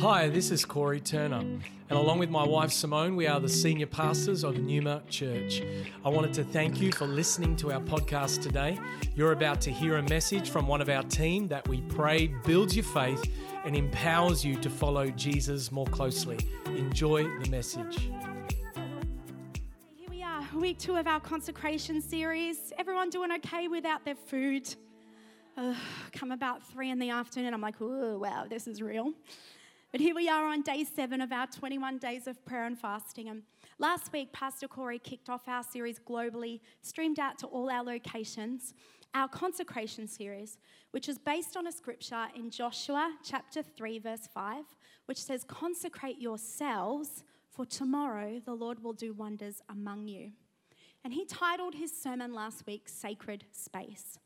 Hi, this is Corey Turner, and along with my wife Simone, we are the senior pastors of Newmark Church. I wanted to thank you for listening to our podcast today. You're about to hear a message from one of our team that we pray builds your faith and empowers you to follow Jesus more closely. Enjoy the message. Here we are, week two of our consecration series. Everyone doing okay without their food? Come about three in the afternoon, I'm like, wow, this is real. But here we are on day seven of our 21 days of prayer and fasting. And last week, Pastor Corey kicked off our series globally, streamed out to all our locations, our consecration series, which is based on a scripture in Joshua chapter 3, verse 5, which says, Consecrate yourselves, for tomorrow the Lord will do wonders among you. And he titled his sermon last week, Sacred Space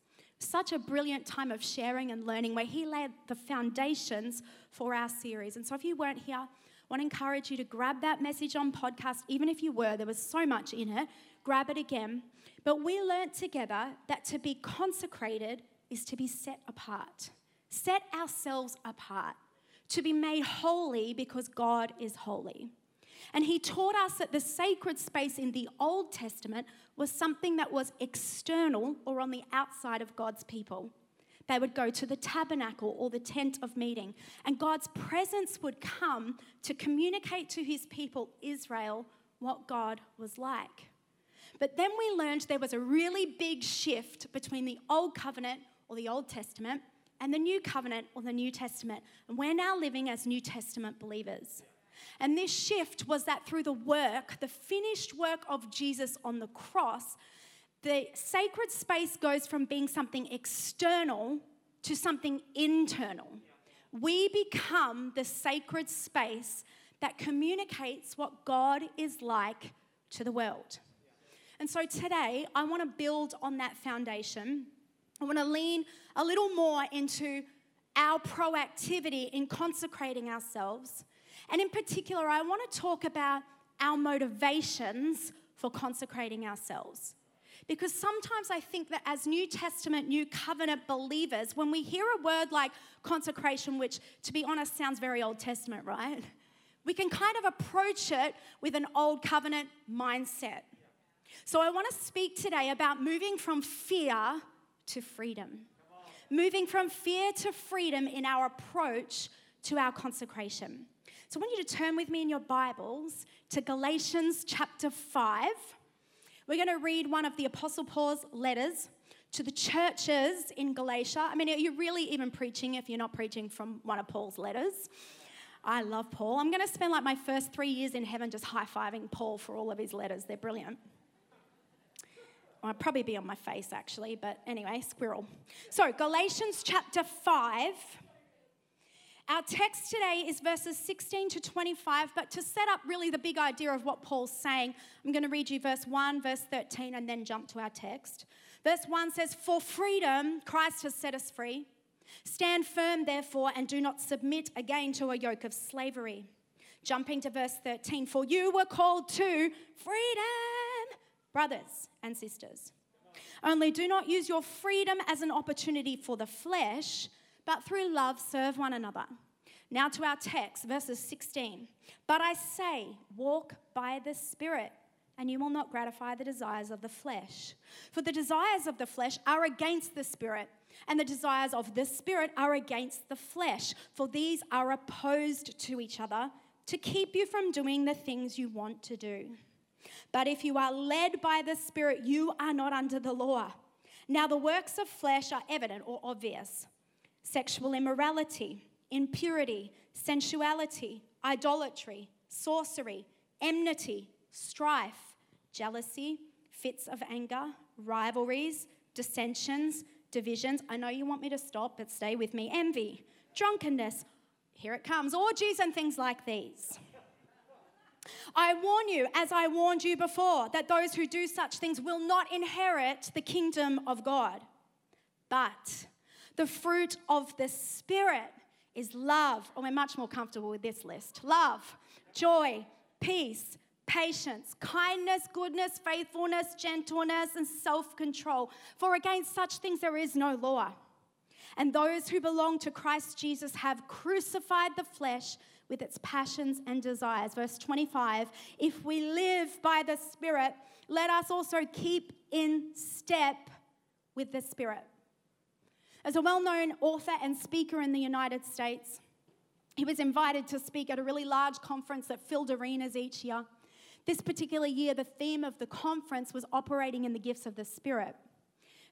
such a brilliant time of sharing and learning where he laid the foundations for our series. And so if you weren't here, I want to encourage you to grab that message on podcast, even if you were, there was so much in it, grab it again. But we learned together that to be consecrated is to be set apart, set ourselves apart, to be made holy because God is holy. And he taught us that the sacred space in the Old Testament was something that was external or on the outside of God's people. They would go to the tabernacle or the tent of meeting, and God's presence would come to communicate to his people, Israel, what God was like. But then we learned there was a really big shift between the Old Covenant or the Old Testament and the New Covenant or the New Testament. And we're now living as New Testament believers. And this shift was that through the work, the finished work of Jesus on the cross, the sacred space goes from being something external to something internal. We become the sacred space that communicates what God is like to the world. And so today, I want to build on that foundation. I want to lean a little more into our proactivity in consecrating ourselves and in particular, I want to talk about our motivations for consecrating ourselves. Because sometimes I think that as New Testament, New Covenant believers, when we hear a word like consecration, which to be honest sounds very Old Testament, right? We can kind of approach it with an Old Covenant mindset. So I want to speak today about moving from fear to freedom. Moving from fear to freedom in our approach to our consecration. So I want you to turn with me in your Bibles to Galatians chapter 5. We're going to read one of the Apostle Paul's letters to the churches in Galatia. I mean, are you really even preaching if you're not preaching from one of Paul's letters? I love Paul. I'm going to spend like my first three years in heaven just high fiving Paul for all of his letters. They're brilliant. I'd probably be on my face actually, but anyway, squirrel. So, Galatians chapter 5 our text today is verses 16 to 25, but to set up really the big idea of what Paul's saying, I'm going to read you verse 1, verse 13, and then jump to our text. Verse 1 says, For freedom, Christ has set us free. Stand firm, therefore, and do not submit again to a yoke of slavery. Jumping to verse 13, For you were called to freedom, brothers and sisters. Only do not use your freedom as an opportunity for the flesh but through love serve one another. Now to our text, verses 16. But I say, walk by the Spirit, and you will not gratify the desires of the flesh. For the desires of the flesh are against the Spirit, and the desires of the Spirit are against the flesh. For these are opposed to each other to keep you from doing the things you want to do. But if you are led by the Spirit, you are not under the law. Now, the works of flesh are evident or obvious sexual immorality, impurity, sensuality, idolatry, sorcery, enmity, strife, jealousy, fits of anger, rivalries, dissensions, divisions. I know you want me to stop, but stay with me. Envy, drunkenness, here it comes, orgies and things like these. I warn you, as I warned you before, that those who do such things will not inherit the kingdom of God. But the fruit of the Spirit is love. Oh, we're much more comfortable with this list love, joy, peace, patience, kindness, goodness, faithfulness, gentleness, and self control. For against such things there is no law. And those who belong to Christ Jesus have crucified the flesh with its passions and desires. Verse 25 If we live by the Spirit, let us also keep in step with the Spirit. As a well known author and speaker in the United States, he was invited to speak at a really large conference that filled arenas each year. This particular year, the theme of the conference was operating in the gifts of the Spirit.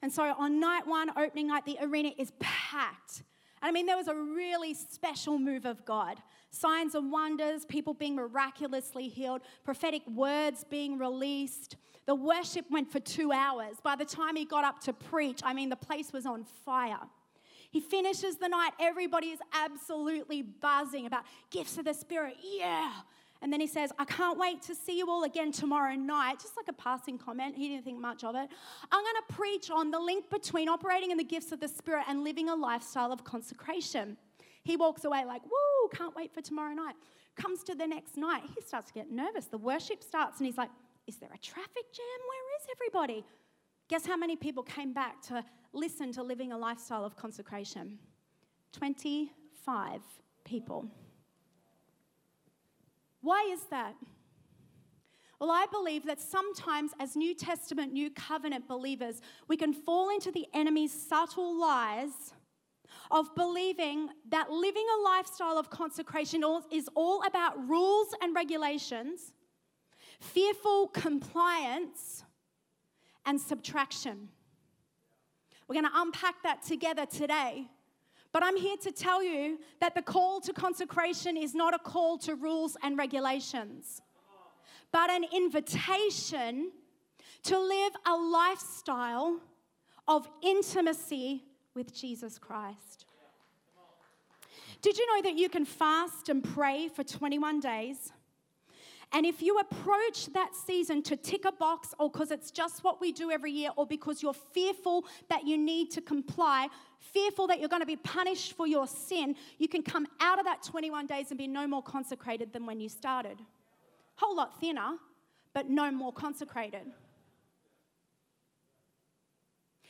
And so on night one, opening night, the arena is packed. And I mean, there was a really special move of God. Signs and wonders, people being miraculously healed, prophetic words being released. The worship went for two hours. By the time he got up to preach, I mean, the place was on fire. He finishes the night, everybody is absolutely buzzing about gifts of the Spirit. Yeah. And then he says, I can't wait to see you all again tomorrow night. Just like a passing comment. He didn't think much of it. I'm going to preach on the link between operating in the gifts of the Spirit and living a lifestyle of consecration. He walks away like, woo, can't wait for tomorrow night. Comes to the next night. He starts to get nervous. The worship starts and he's like, is there a traffic jam? Where is everybody? Guess how many people came back to listen to living a lifestyle of consecration? 25 people. Why is that? Well, I believe that sometimes, as New Testament, New Covenant believers, we can fall into the enemy's subtle lies of believing that living a lifestyle of consecration is all about rules and regulations, fearful compliance, and subtraction. We're going to unpack that together today. But I'm here to tell you that the call to consecration is not a call to rules and regulations, but an invitation to live a lifestyle of intimacy with Jesus Christ. Did you know that you can fast and pray for 21 days? And if you approach that season to tick a box, or because it's just what we do every year, or because you're fearful that you need to comply, fearful that you're going to be punished for your sin, you can come out of that 21 days and be no more consecrated than when you started. Whole lot thinner, but no more consecrated.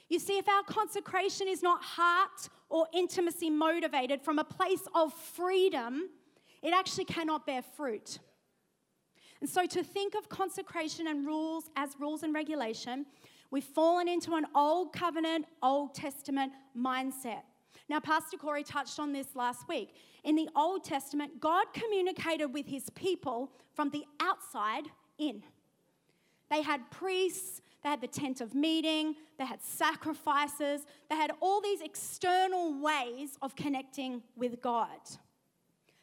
You see, if our consecration is not heart or intimacy motivated from a place of freedom, it actually cannot bear fruit. And so to think of consecration and rules as rules and regulation, we've fallen into an old covenant, Old Testament mindset. Now, Pastor Corey touched on this last week. In the Old Testament, God communicated with his people from the outside in. They had priests, they had the tent of meeting, they had sacrifices, they had all these external ways of connecting with God.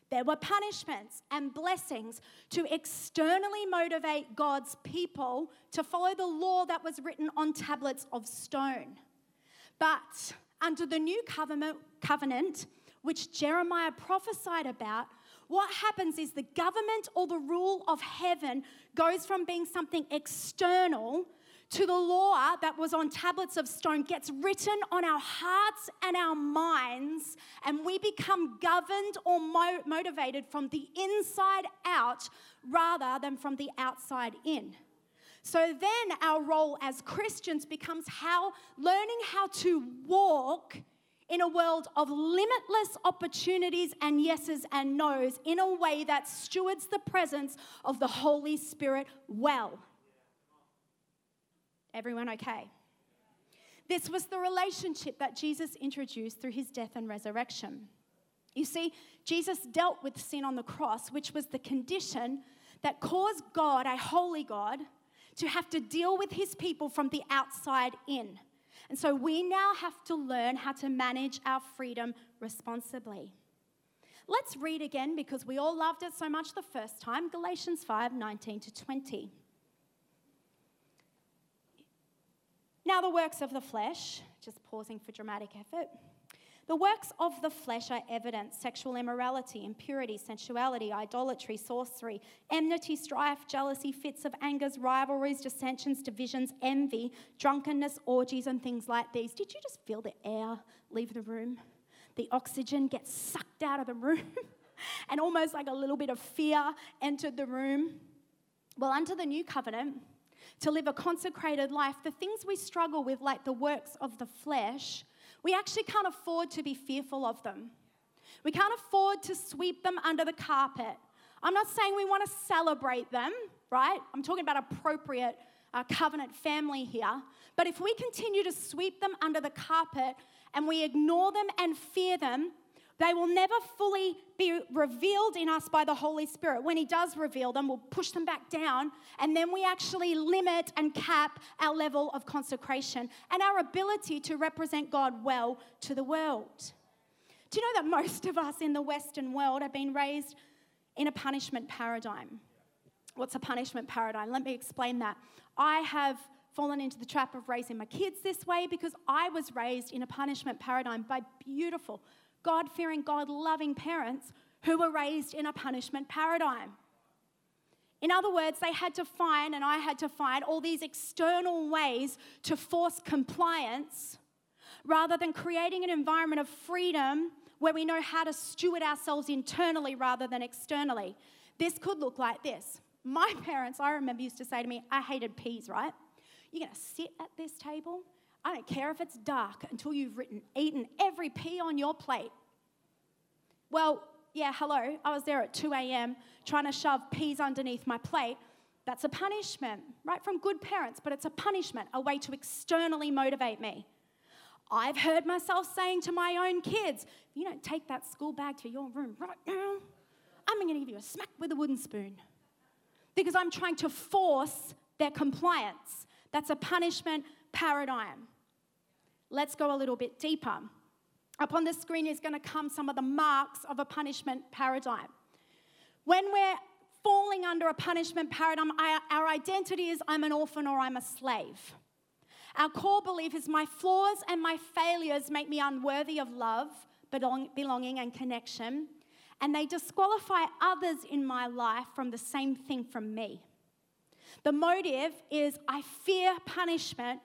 There were punishments and blessings to externally motivate God's people to follow the law that was written on tablets of stone. But under the new covenant, covenant which Jeremiah prophesied about, what happens is the government or the rule of heaven goes from being something external to the law that was on tablets of stone gets written on our hearts and our minds, and we become governed or mo- motivated from the inside out rather than from the outside in. So then our role as Christians becomes how learning how to walk in a world of limitless opportunities and yeses and nos in a way that stewards the presence of the Holy Spirit well. Everyone okay? This was the relationship that Jesus introduced through his death and resurrection. You see, Jesus dealt with sin on the cross, which was the condition that caused God, a holy God, to have to deal with his people from the outside in. And so we now have to learn how to manage our freedom responsibly. Let's read again because we all loved it so much the first time Galatians 5 19 to 20. Now, the works of the flesh, just pausing for dramatic effort. The works of the flesh are evident sexual immorality, impurity, sensuality, idolatry, sorcery, enmity, strife, jealousy, fits of angers, rivalries, dissensions, divisions, envy, drunkenness, orgies, and things like these. Did you just feel the air leave the room? The oxygen gets sucked out of the room, and almost like a little bit of fear entered the room. Well, under the new covenant, to live a consecrated life, the things we struggle with, like the works of the flesh, We actually can't afford to be fearful of them. We can't afford to sweep them under the carpet. I'm not saying we want to celebrate them, right? I'm talking about appropriate uh, covenant family here. But if we continue to sweep them under the carpet and we ignore them and fear them, they will never fully be revealed in us by the Holy Spirit. When He does reveal them, we'll push them back down, and then we actually limit and cap our level of consecration and our ability to represent God well to the world. Do you know that most of us in the Western world have been raised in a punishment paradigm? What's a punishment paradigm? Let me explain that. I have fallen into the trap of raising my kids this way because I was raised in a punishment paradigm by beautiful, God fearing, God loving parents who were raised in a punishment paradigm. In other words, they had to find, and I had to find, all these external ways to force compliance rather than creating an environment of freedom where we know how to steward ourselves internally rather than externally. This could look like this. My parents, I remember, used to say to me, I hated peas, right? You're going to sit at this table I don't care if it's dark until you've written, eaten every pea on your plate. Well, yeah, hello. I was there at 2 a.m. trying to shove peas underneath my plate. That's a punishment, right? From good parents, but it's a punishment, a way to externally motivate me. I've heard myself saying to my own kids, if you don't take that school bag to your room right now, I'm going to give you a smack with a wooden spoon. Because I'm trying to force their compliance. That's a punishment paradigm. Let's go a little bit deeper. Up on the screen is going to come some of the marks of a punishment paradigm. When we're falling under a punishment paradigm, our identity is I'm an orphan or I'm a slave. Our core belief is my flaws and my failures make me unworthy of love, belonging, and connection, and they disqualify others in my life from the same thing from me. The motive is I fear punishment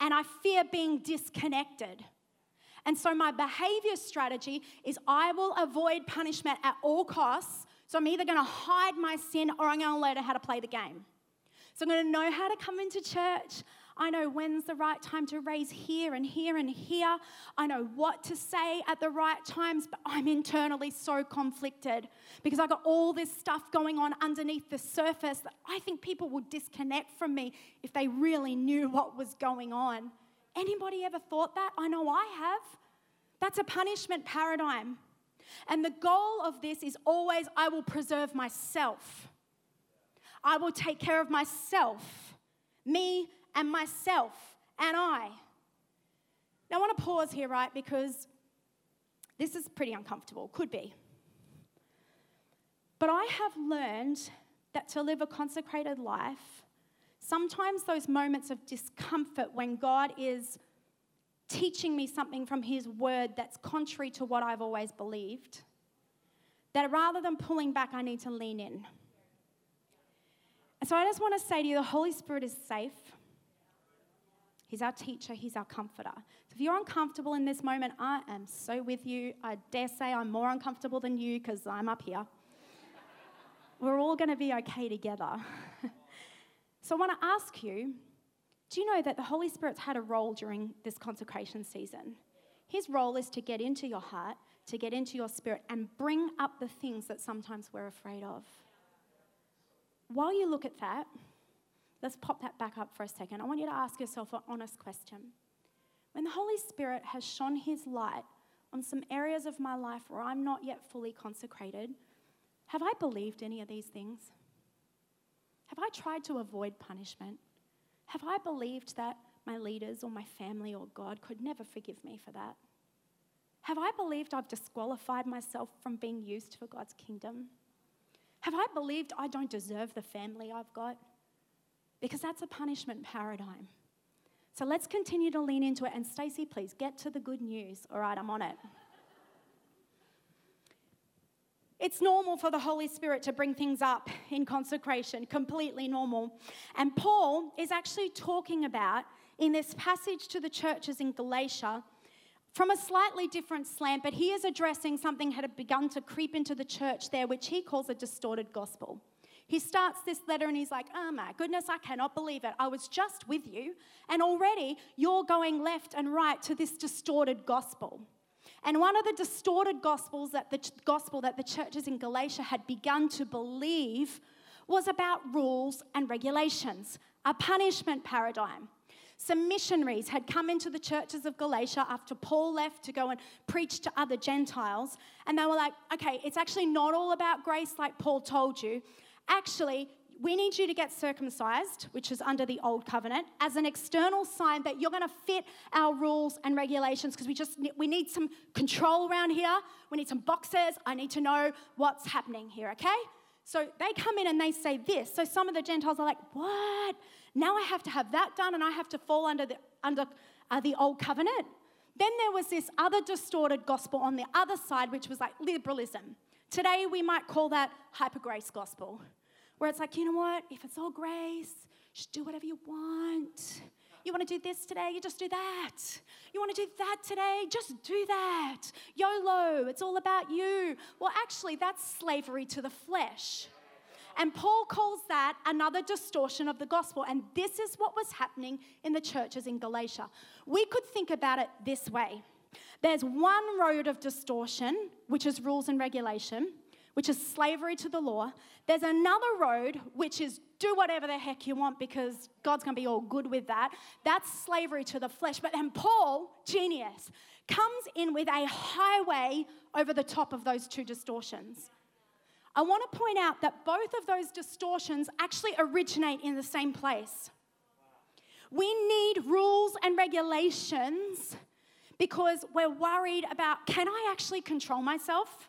and I fear being disconnected. And so my behavior strategy is I will avoid punishment at all costs. So I'm either going to hide my sin or I'm going to learn how to play the game. So I'm going to know how to come into church. I know when's the right time to raise here and here and here. I know what to say at the right times, but I'm internally so conflicted because I got all this stuff going on underneath the surface that I think people would disconnect from me if they really knew what was going on. Anybody ever thought that? I know I have. That's a punishment paradigm. And the goal of this is always I will preserve myself. I will take care of myself, me and myself and I. Now, I want to pause here, right? Because this is pretty uncomfortable, could be. But I have learned that to live a consecrated life, sometimes those moments of discomfort when God is teaching me something from His word that's contrary to what I've always believed, that rather than pulling back, I need to lean in. And so I just want to say to you the Holy Spirit is safe. He's our teacher, He's our comforter. So if you're uncomfortable in this moment, I am so with you. I dare say I'm more uncomfortable than you because I'm up here. We're all going to be okay together. so I want to ask you do you know that the Holy Spirit's had a role during this consecration season? His role is to get into your heart, to get into your spirit, and bring up the things that sometimes we're afraid of. While you look at that, Let's pop that back up for a second. I want you to ask yourself an honest question. When the Holy Spirit has shone his light on some areas of my life where I'm not yet fully consecrated, have I believed any of these things? Have I tried to avoid punishment? Have I believed that my leaders or my family or God could never forgive me for that? Have I believed I've disqualified myself from being used for God's kingdom? Have I believed I don't deserve the family I've got? Because that's a punishment paradigm. So let's continue to lean into it. And Stacey, please get to the good news. All right, I'm on it. It's normal for the Holy Spirit to bring things up in consecration, completely normal. And Paul is actually talking about in this passage to the churches in Galatia from a slightly different slant, but he is addressing something that had begun to creep into the church there, which he calls a distorted gospel. He starts this letter and he's like, Oh my goodness, I cannot believe it. I was just with you, and already you're going left and right to this distorted gospel. And one of the distorted gospels that the gospel that the churches in Galatia had begun to believe was about rules and regulations, a punishment paradigm. Some missionaries had come into the churches of Galatia after Paul left to go and preach to other Gentiles. And they were like, okay, it's actually not all about grace like Paul told you. Actually, we need you to get circumcised, which is under the old covenant, as an external sign that you're going to fit our rules and regulations because we just we need some control around here. We need some boxes. I need to know what's happening here, okay? So they come in and they say this. So some of the Gentiles are like, "What? Now I have to have that done and I have to fall under the under uh, the old covenant?" Then there was this other distorted gospel on the other side which was like liberalism. Today we might call that hyper grace gospel where it's like, you know what? If it's all grace, just do whatever you want. You want to do this today? You just do that. You want to do that today? Just do that. YOLO, it's all about you. Well, actually, that's slavery to the flesh. And Paul calls that another distortion of the gospel. And this is what was happening in the churches in Galatia. We could think about it this way there's one road of distortion, which is rules and regulation which is slavery to the law. There's another road, which is do whatever the heck you want because God's going to be all good with that. That's slavery to the flesh. But then Paul, genius, comes in with a highway over the top of those two distortions. I want to point out that both of those distortions actually originate in the same place. We need rules and regulations because we're worried about can I actually control myself?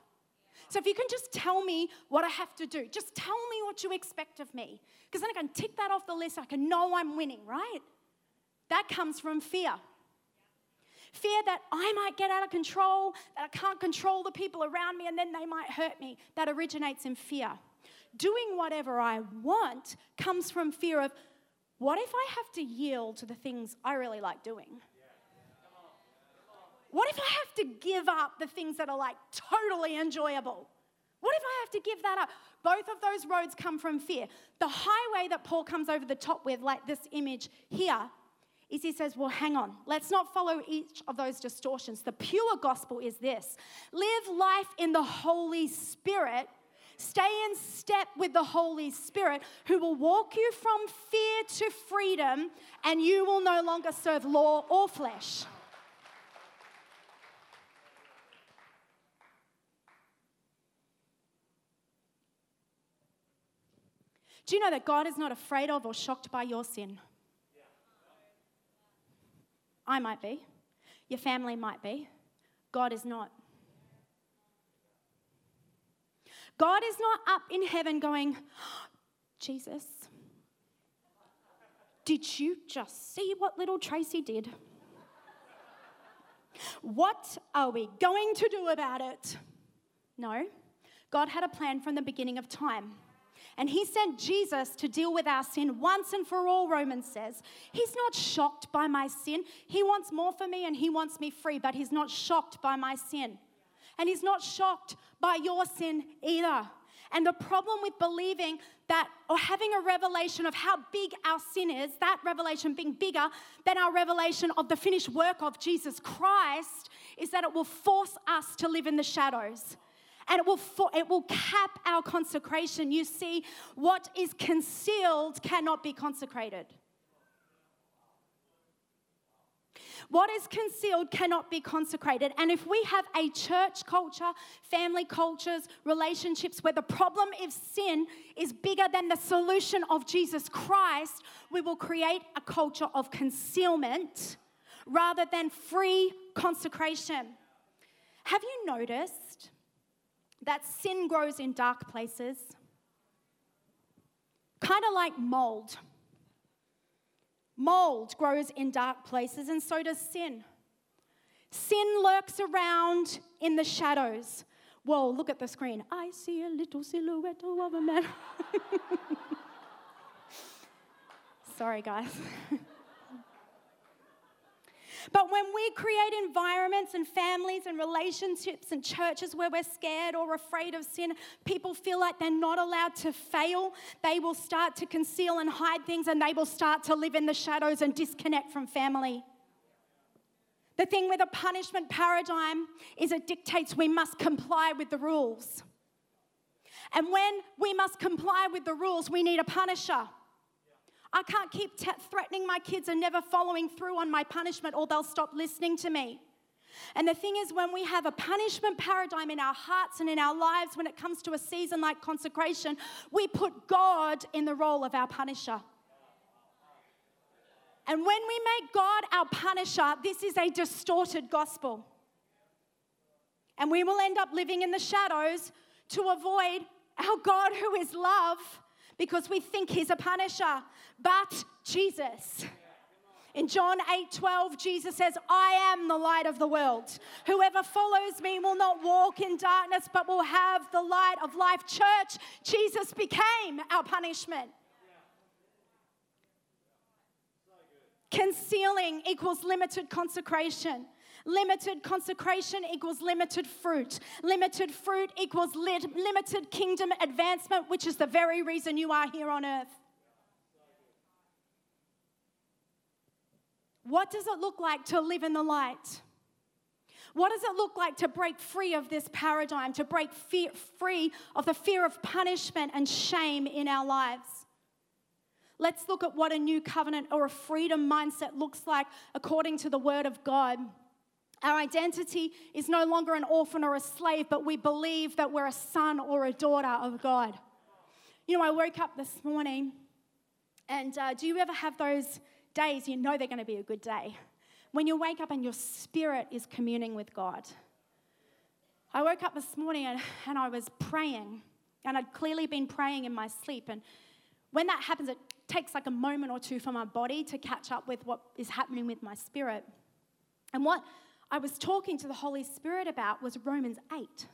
So if you can just tell me what I have to do, just tell me what you expect of me, because then I can tick that off the list. I can know I'm winning, right? That comes from fear. Fear that I might get out of control, that I can't control the people around me, and then they might hurt me. That originates in fear. Doing whatever I want comes from fear of what if I have to yield to the things I really like doing? What if I have to give up the things that are like totally enjoyable? What if I have to give that up? Both of those roads come from fear. The highway that Paul comes over the top with, like this image here, is he says, Well, hang on, let's not follow each of those distortions. The pure gospel is this live life in the Holy Spirit. Stay in step with the Holy Spirit, who will walk you from fear to freedom, and you will no longer serve law or flesh. Do you know that God is not afraid of or shocked by your sin? I might be. Your family might be. God is not. God is not up in heaven going, Jesus, did you just see what little Tracy did? What are we going to do about it? No. God had a plan from the beginning of time. And he sent Jesus to deal with our sin once and for all, Romans says. He's not shocked by my sin. He wants more for me and he wants me free, but he's not shocked by my sin. And he's not shocked by your sin either. And the problem with believing that or having a revelation of how big our sin is, that revelation being bigger than our revelation of the finished work of Jesus Christ, is that it will force us to live in the shadows and it will, it will cap our consecration. You see, what is concealed cannot be consecrated. What is concealed cannot be consecrated. And if we have a church culture, family cultures, relationships where the problem of sin is bigger than the solution of Jesus Christ, we will create a culture of concealment rather than free consecration. Have you noticed that sin grows in dark places, kind of like mold. Mold grows in dark places, and so does sin. Sin lurks around in the shadows. Whoa, look at the screen. I see a little silhouette of a man. Sorry, guys. But when we create environments and families and relationships and churches where we're scared or afraid of sin, people feel like they're not allowed to fail, they will start to conceal and hide things and they will start to live in the shadows and disconnect from family. The thing with a punishment paradigm is it dictates we must comply with the rules. And when we must comply with the rules, we need a punisher. I can't keep t- threatening my kids and never following through on my punishment, or they'll stop listening to me. And the thing is, when we have a punishment paradigm in our hearts and in our lives when it comes to a season like consecration, we put God in the role of our punisher. And when we make God our punisher, this is a distorted gospel. And we will end up living in the shadows to avoid our God who is love because we think he's a punisher. But Jesus. In John 8 12, Jesus says, I am the light of the world. Whoever follows me will not walk in darkness, but will have the light of life. Church, Jesus became our punishment. Concealing equals limited consecration. Limited consecration equals limited fruit. Limited fruit equals limited kingdom advancement, which is the very reason you are here on earth. What does it look like to live in the light? What does it look like to break free of this paradigm, to break fear, free of the fear of punishment and shame in our lives? Let's look at what a new covenant or a freedom mindset looks like according to the Word of God. Our identity is no longer an orphan or a slave, but we believe that we're a son or a daughter of God. You know, I woke up this morning, and uh, do you ever have those days you know they're going to be a good day? When you wake up and your spirit is communing with God. I woke up this morning and, and I was praying, and I'd clearly been praying in my sleep. And when that happens, it takes like a moment or two for my body to catch up with what is happening with my spirit. And what I was talking to the Holy Spirit about was Romans 8.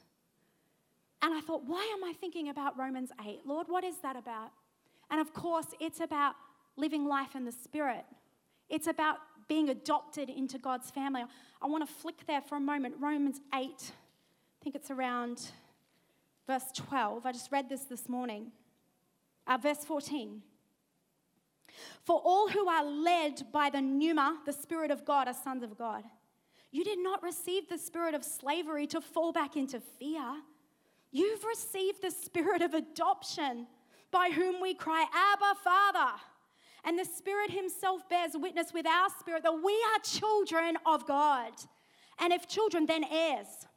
And I thought, why am I thinking about Romans 8? Lord, what is that about? And of course, it's about living life in the Spirit. It's about being adopted into God's family. I want to flick there for a moment. Romans 8, I think it's around verse 12. I just read this this morning. Uh, verse 14. For all who are led by the pneuma, the Spirit of God, are sons of God. You did not receive the spirit of slavery to fall back into fear. You've received the spirit of adoption by whom we cry, Abba, Father. And the Spirit Himself bears witness with our spirit that we are children of God. And if children, then heirs,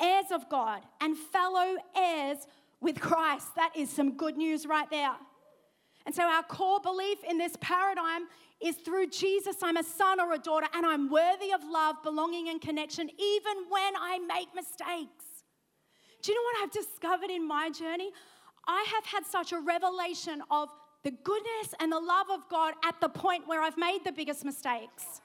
heirs of God, and fellow heirs with Christ. That is some good news right there. And so, our core belief in this paradigm is through Jesus, I'm a son or a daughter, and I'm worthy of love, belonging, and connection, even when I make mistakes. Do you know what I've discovered in my journey? I have had such a revelation of the goodness and the love of God at the point where I've made the biggest mistakes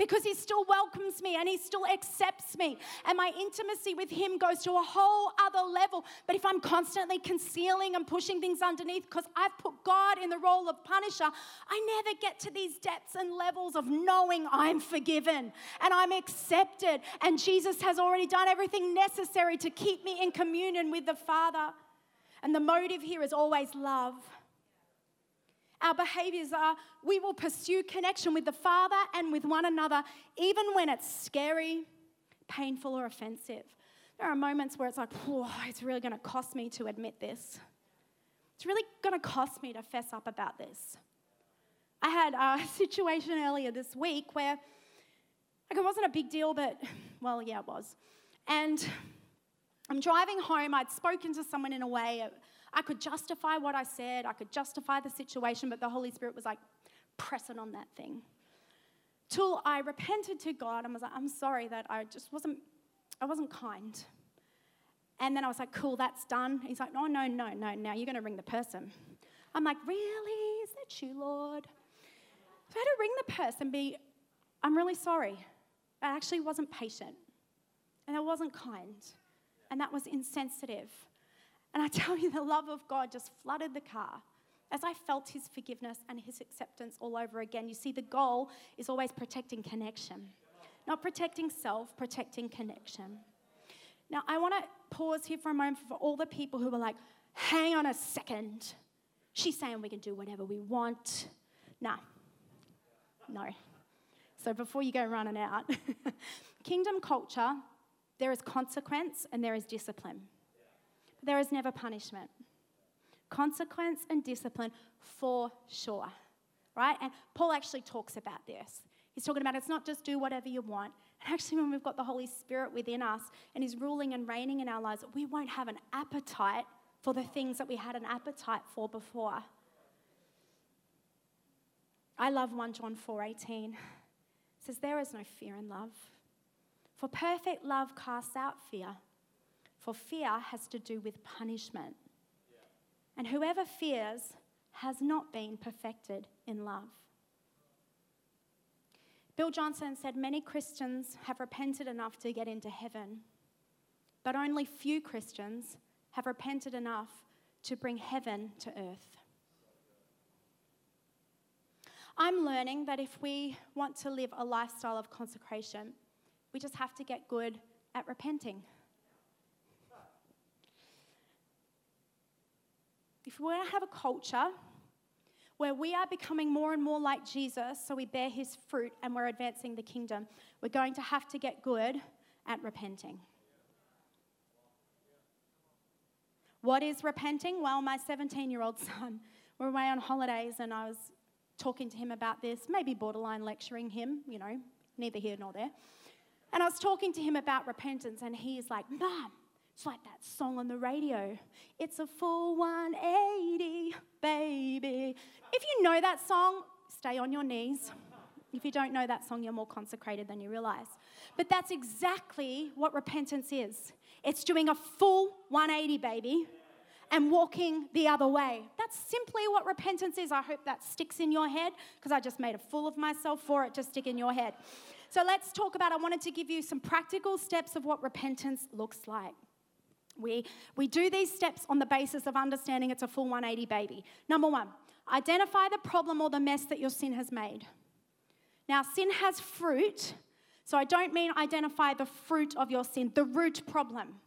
because he still welcomes me and he still accepts me. And my intimacy with him goes to a whole other level. But if I'm constantly concealing and pushing things underneath because I've put God in the role of punisher, I never get to these depths and levels of knowing I'm forgiven and I'm accepted. And Jesus has already done everything necessary to keep me in communion with the Father. And the motive here is always love. Our behaviors are we will pursue connection with the Father and with one another, even when it's scary, painful, or offensive. There are moments where it's like, oh, it's really going to cost me to admit this. It's really going to cost me to fess up about this. I had a situation earlier this week where like it wasn't a big deal, but well, yeah, it was. And I'm driving home. I'd spoken to someone in a way I could justify what I said, I could justify the situation, but the Holy Spirit was like pressing on that thing. Till I repented to God and was like, I'm sorry that I just wasn't, I wasn't kind. And then I was like, cool, that's done. He's like, no, no, no, no, now you're going to ring the person. I'm like, really? Is that you, Lord? So I had to ring the person, be, I'm really sorry. I actually wasn't patient. And I wasn't kind. And that was insensitive. And I tell you, the love of God just flooded the car. as I felt his forgiveness and his acceptance all over again, you see, the goal is always protecting connection, not protecting self, protecting connection. Now, I want to pause here for a moment for all the people who are like, hang on a second. She's saying we can do whatever we want. Nah, no. So before you go running out, kingdom culture, there is consequence and there is discipline. There is never punishment. Consequence and discipline for sure, right? And Paul actually talks about this. He's talking about it's not just do whatever you want. Actually, when we've got the Holy Spirit within us and He's ruling and reigning in our lives, we won't have an appetite for the things that we had an appetite for before. I love 1 John 4:18. It says there is no fear in love. For perfect love casts out fear. For fear has to do with punishment. And whoever fears has not been perfected in love. Bill Johnson said many Christians have repented enough to get into heaven, but only few Christians have repented enough to bring heaven to earth. I'm learning that if we want to live a lifestyle of consecration, we just have to get good at repenting. If we want to have a culture where we are becoming more and more like Jesus, so we bear his fruit and we're advancing the kingdom, we're going to have to get good at repenting. What is repenting? Well, my 17 year old son, we're away on holidays and I was talking to him about this, maybe borderline lecturing him, you know, neither here nor there. And I was talking to him about repentance, and he's like, Mom, it's like that song on the radio. It's a full 180, baby. If you know that song, stay on your knees. If you don't know that song, you're more consecrated than you realize. But that's exactly what repentance is it's doing a full 180, baby, and walking the other way. That's simply what repentance is. I hope that sticks in your head because I just made a fool of myself for it to stick in your head. So let's talk about, I wanted to give you some practical steps of what repentance looks like. We, we do these steps on the basis of understanding it's a full 180 baby. Number one, identify the problem or the mess that your sin has made. Now, sin has fruit, so I don't mean identify the fruit of your sin, the root problem.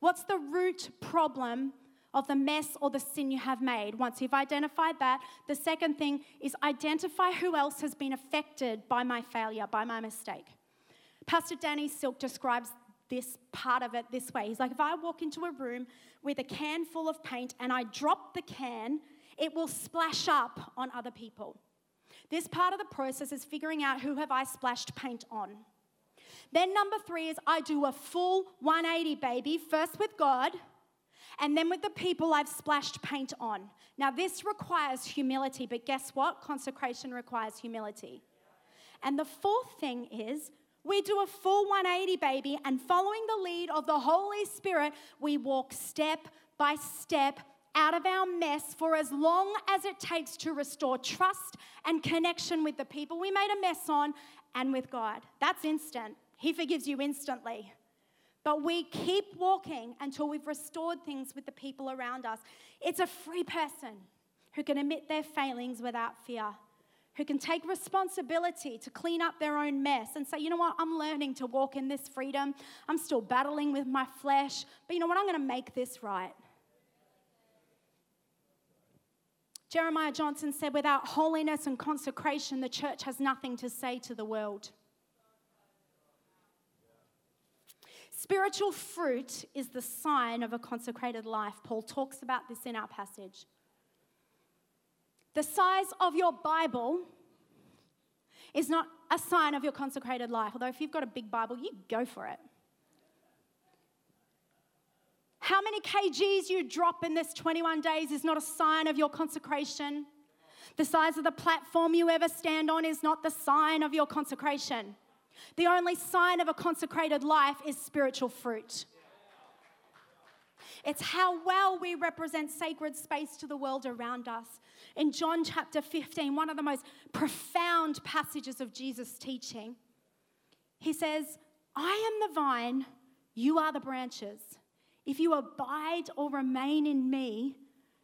What's the root problem of the mess or the sin you have made? Once you've identified that, the second thing is identify who else has been affected by my failure, by my mistake. Pastor Danny Silk describes this part of it this way. He's like, if I walk into a room with a can full of paint and I drop the can, it will splash up on other people. This part of the process is figuring out who have I splashed paint on. Then number three is I do a full 180, baby, first with God, and then with the people I've splashed paint on. Now, this requires humility, but guess what? Consecration requires humility. And the fourth thing is we do a full 180, baby, and following the lead of the Holy Spirit, we walk step by step out of our mess for as long as it takes to restore trust and connection with the people we made a mess on and with God. That's instant. He forgives you instantly. But we keep walking until we've restored things with the people around us. It's a free person who can admit their failings without fear, who can take responsibility to clean up their own mess and say, you know what, I'm learning to walk in this freedom. I'm still battling with my flesh, but you know what, I'm going to make this right. Jeremiah Johnson said, without holiness and consecration, the church has nothing to say to the world. Spiritual fruit is the sign of a consecrated life. Paul talks about this in our passage. The size of your Bible is not a sign of your consecrated life, although if you've got a big Bible, you go for it. How many kgs you drop in this 21 days is not a sign of your consecration. The size of the platform you ever stand on is not the sign of your consecration. The only sign of a consecrated life is spiritual fruit. It's how well we represent sacred space to the world around us. In John chapter 15, one of the most profound passages of Jesus' teaching, he says, I am the vine, you are the branches. If you abide or remain in me,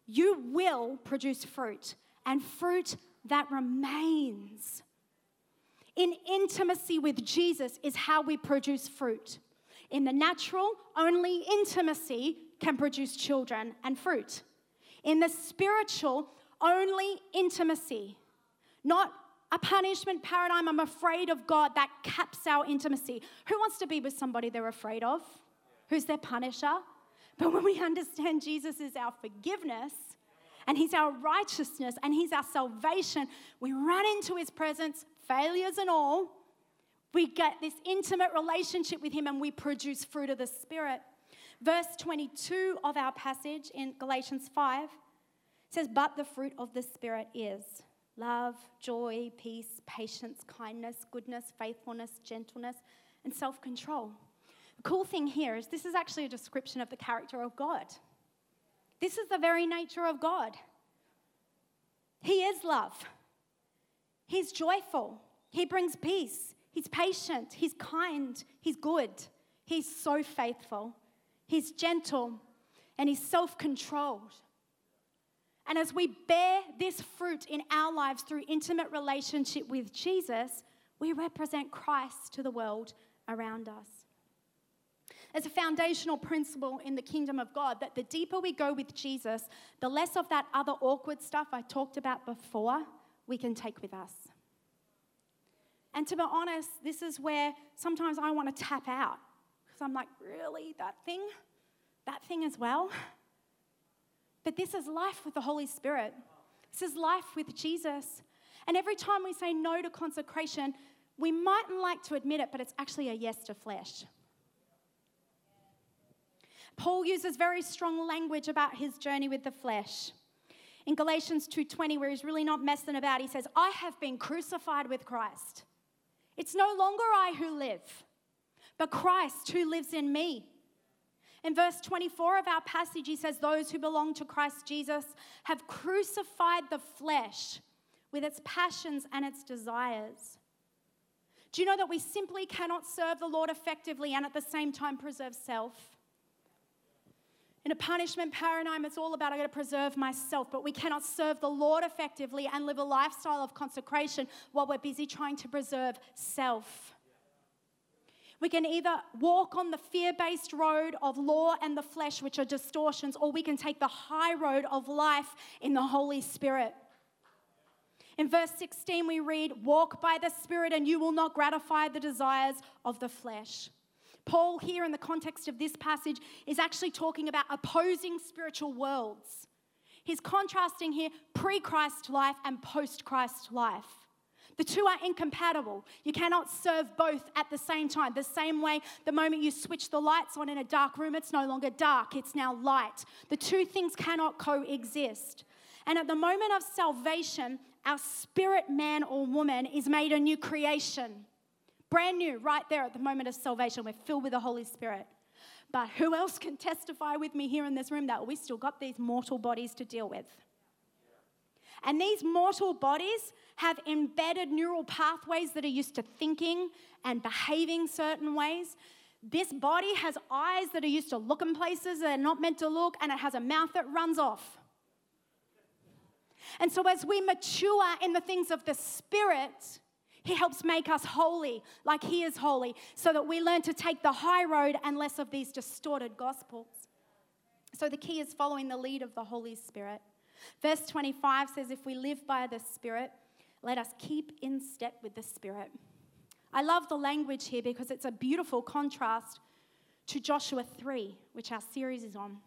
you will produce fruit, and fruit that remains. In intimacy with Jesus is how we produce fruit. In the natural, only intimacy can produce children and fruit. In the spiritual, only intimacy, not a punishment paradigm. I'm afraid of God that caps our intimacy. Who wants to be with somebody they're afraid of? Who's their punisher? But when we understand Jesus is our forgiveness, and He's our righteousness and He's our salvation. We run into His presence, failures and all. We get this intimate relationship with Him and we produce fruit of the Spirit. Verse 22 of our passage in Galatians 5 says, But the fruit of the Spirit is love, joy, peace, patience, kindness, goodness, faithfulness, gentleness, and self control. The cool thing here is this is actually a description of the character of God. This is the very nature of God. He is love. He's joyful. He brings peace. He's patient. He's kind. He's good. He's so faithful. He's gentle and he's self controlled. And as we bear this fruit in our lives through intimate relationship with Jesus, we represent Christ to the world around us as a foundational principle in the kingdom of God that the deeper we go with Jesus, the less of that other awkward stuff I talked about before we can take with us. And to be honest, this is where sometimes I want to tap out because I'm like, really? That thing? That thing as well? But this is life with the Holy Spirit. This is life with Jesus. And every time we say no to consecration, we mightn't like to admit it, but it's actually a yes to flesh. Paul uses very strong language about his journey with the flesh. In Galatians 2:20 where he's really not messing about, he says, "I have been crucified with Christ. It's no longer I who live, but Christ who lives in me." In verse 24 of our passage, he says, Those who belong to Christ Jesus have crucified the flesh with its passions and its desires. Do you know that we simply cannot serve the Lord effectively and at the same time preserve self? In a punishment paradigm, it's all about I got to preserve myself, but we cannot serve the Lord effectively and live a lifestyle of consecration while we're busy trying to preserve self. We can either walk on the fear based road of law and the flesh, which are distortions, or we can take the high road of life in the Holy Spirit. In verse 16, we read, Walk by the Spirit, and you will not gratify the desires of the flesh. Paul, here in the context of this passage, is actually talking about opposing spiritual worlds. He's contrasting here pre Christ life and post Christ life. The two are incompatible. You cannot serve both at the same time. The same way, the moment you switch the lights on in a dark room, it's no longer dark, it's now light. The two things cannot coexist. And at the moment of salvation, our spirit man or woman is made a new creation. Brand new, right there at the moment of salvation. We're filled with the Holy Spirit. But who else can testify with me here in this room that we still got these mortal bodies to deal with? And these mortal bodies have embedded neural pathways that are used to thinking and behaving certain ways. This body has eyes that are used to looking places that are not meant to look, and it has a mouth that runs off. And so, as we mature in the things of the Spirit, he helps make us holy like He is holy so that we learn to take the high road and less of these distorted gospels. So the key is following the lead of the Holy Spirit. Verse 25 says, If we live by the Spirit, let us keep in step with the Spirit. I love the language here because it's a beautiful contrast to Joshua 3, which our series is on.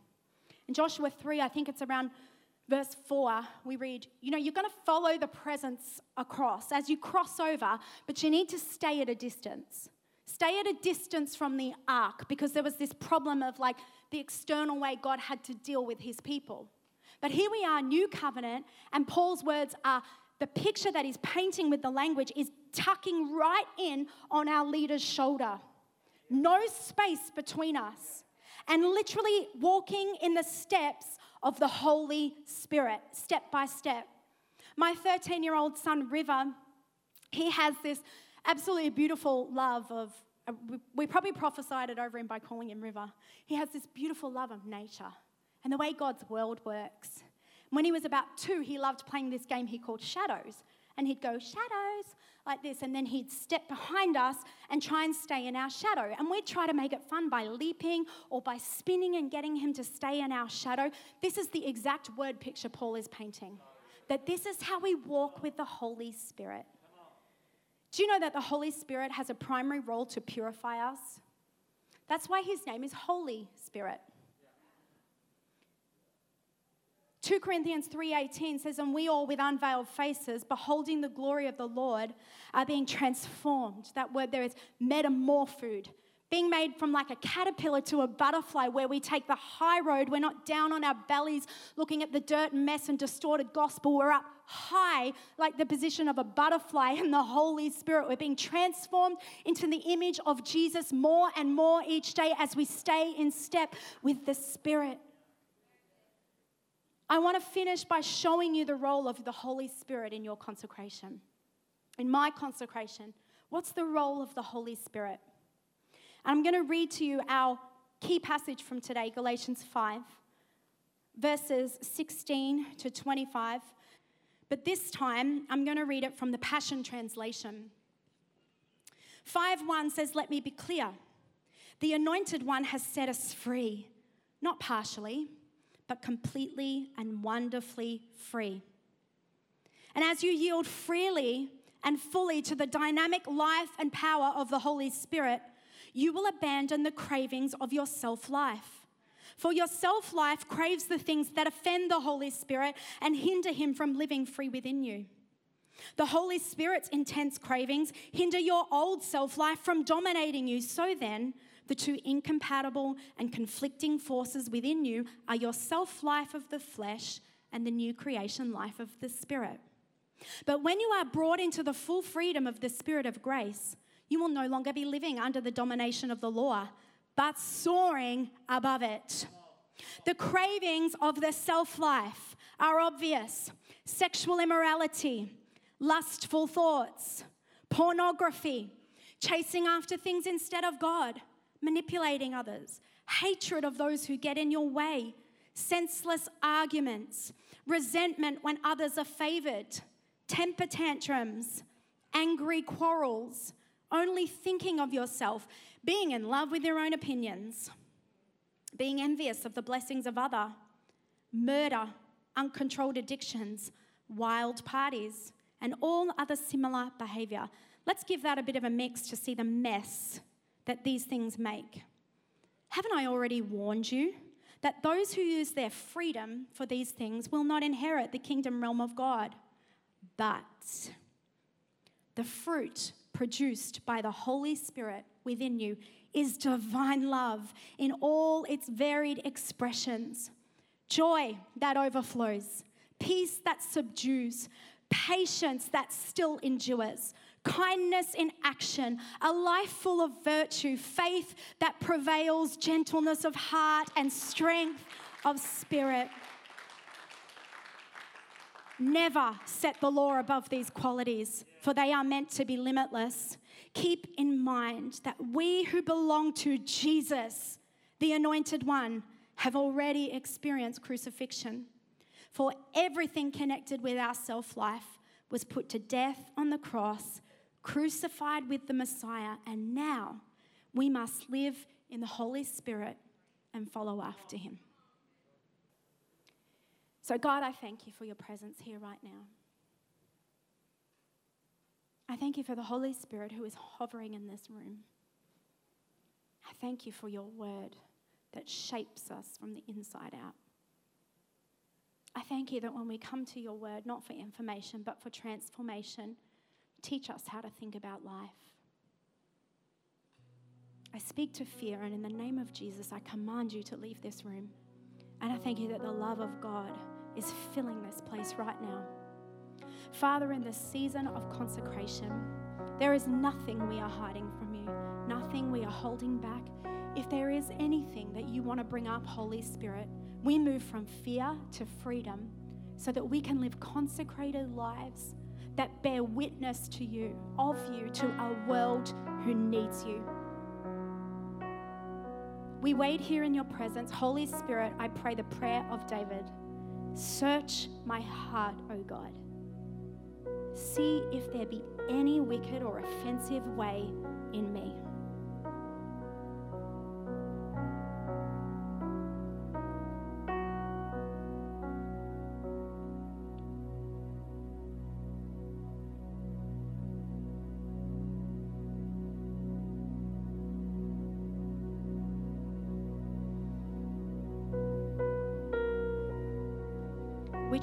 In Joshua 3, I think it's around verse 4, we read, You know, you're going to follow the presence across as you cross over, but you need to stay at a distance. Stay at a distance from the ark because there was this problem of like the external way God had to deal with his people. But here we are, new covenant, and Paul's words are the picture that he's painting with the language is tucking right in on our leader's shoulder. No space between us. And literally walking in the steps of the Holy Spirit, step by step. My 13 year old son, River, he has this absolutely beautiful love of, uh, we probably prophesied it over him by calling him River. He has this beautiful love of nature and the way God's world works. When he was about two, he loved playing this game he called Shadows. And he'd go, Shadows, like this. And then he'd step behind us and try and stay in our shadow. And we'd try to make it fun by leaping or by spinning and getting him to stay in our shadow. This is the exact word picture Paul is painting. That this is how we walk with the Holy Spirit. Do you know that the Holy Spirit has a primary role to purify us? That's why his name is Holy Spirit. 2 Corinthians 3:18 says and we all with unveiled faces beholding the glory of the Lord are being transformed. That word there is metamorphosed. Being made from like a caterpillar to a butterfly, where we take the high road. We're not down on our bellies looking at the dirt and mess and distorted gospel. We're up high, like the position of a butterfly in the Holy Spirit. We're being transformed into the image of Jesus more and more each day as we stay in step with the Spirit. I want to finish by showing you the role of the Holy Spirit in your consecration. In my consecration, what's the role of the Holy Spirit? And I'm going to read to you our key passage from today, Galatians 5, verses 16 to 25. But this time, I'm going to read it from the Passion Translation. 5 1 says, Let me be clear. The anointed one has set us free, not partially but completely and wonderfully free. And as you yield freely and fully to the dynamic life and power of the Holy Spirit, you will abandon the cravings of your self life. For your self life craves the things that offend the Holy Spirit and hinder him from living free within you. The Holy Spirit's intense cravings hinder your old self life from dominating you. So then, the two incompatible and conflicting forces within you are your self life of the flesh and the new creation life of the Spirit. But when you are brought into the full freedom of the Spirit of grace, you will no longer be living under the domination of the law, but soaring above it. The cravings of the self life are obvious sexual immorality, lustful thoughts, pornography, chasing after things instead of God manipulating others, hatred of those who get in your way, senseless arguments, resentment when others are favored, temper tantrums, angry quarrels, only thinking of yourself, being in love with your own opinions, being envious of the blessings of other, murder, uncontrolled addictions, wild parties, and all other similar behavior. Let's give that a bit of a mix to see the mess that these things make. Haven't I already warned you that those who use their freedom for these things will not inherit the kingdom realm of God? But the fruit produced by the Holy Spirit within you is divine love in all its varied expressions joy that overflows, peace that subdues, patience that still endures kindness in action, a life full of virtue, faith that prevails, gentleness of heart, and strength of spirit. Never set the law above these qualities, for they are meant to be limitless. Keep in mind that we who belong to Jesus, the Anointed One, have already experienced crucifixion. For everything connected with our self life was put to death on the cross crucified with the Messiah, and now we must live in the Holy Spirit and follow after him. So, God, I thank you for your presence here right now. I thank you for the Holy Spirit who is hovering in this room. I thank you for your word that shapes us from the inside out. I thank you that when we come to your word, not for information, but for transformation, Teach us how to think about life. I speak to fear, and in the name of Jesus, I command you to leave this room. And I thank you that the love of God is filling this place right now. Father, in this season of consecration, there is nothing we are hiding from you, nothing we are holding back. If there is anything that you want to bring up, Holy Spirit, we move from fear to freedom so that we can live consecrated lives that bear witness to you, of you, to a world who needs you. We wait here in your presence. Holy Spirit, I pray the prayer of David Search my heart, O God. See if there be any wicked or offensive way in me.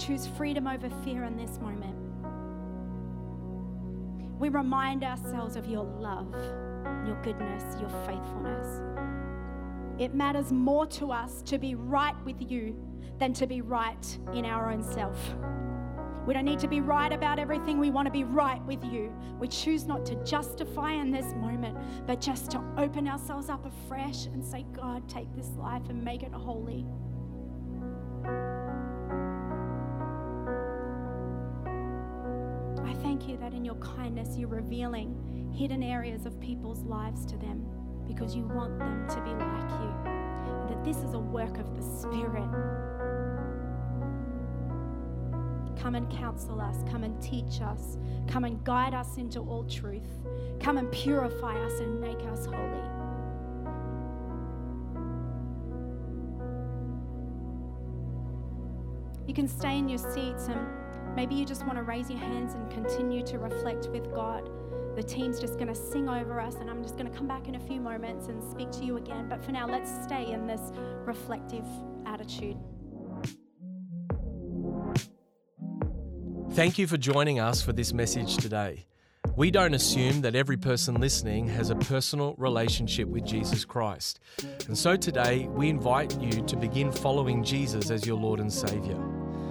Choose freedom over fear in this moment. We remind ourselves of your love, your goodness, your faithfulness. It matters more to us to be right with you than to be right in our own self. We don't need to be right about everything. We want to be right with you. We choose not to justify in this moment, but just to open ourselves up afresh and say, God, take this life and make it holy. Thank you that in your kindness you're revealing hidden areas of people's lives to them because you want them to be like you. And that this is a work of the Spirit. Come and counsel us. Come and teach us. Come and guide us into all truth. Come and purify us and make us holy. You can stay in your seats and maybe you just want to raise your hands and continue to reflect with God. The team's just going to sing over us, and I'm just going to come back in a few moments and speak to you again. But for now, let's stay in this reflective attitude. Thank you for joining us for this message today. We don't assume that every person listening has a personal relationship with Jesus Christ. And so today, we invite you to begin following Jesus as your Lord and Savior.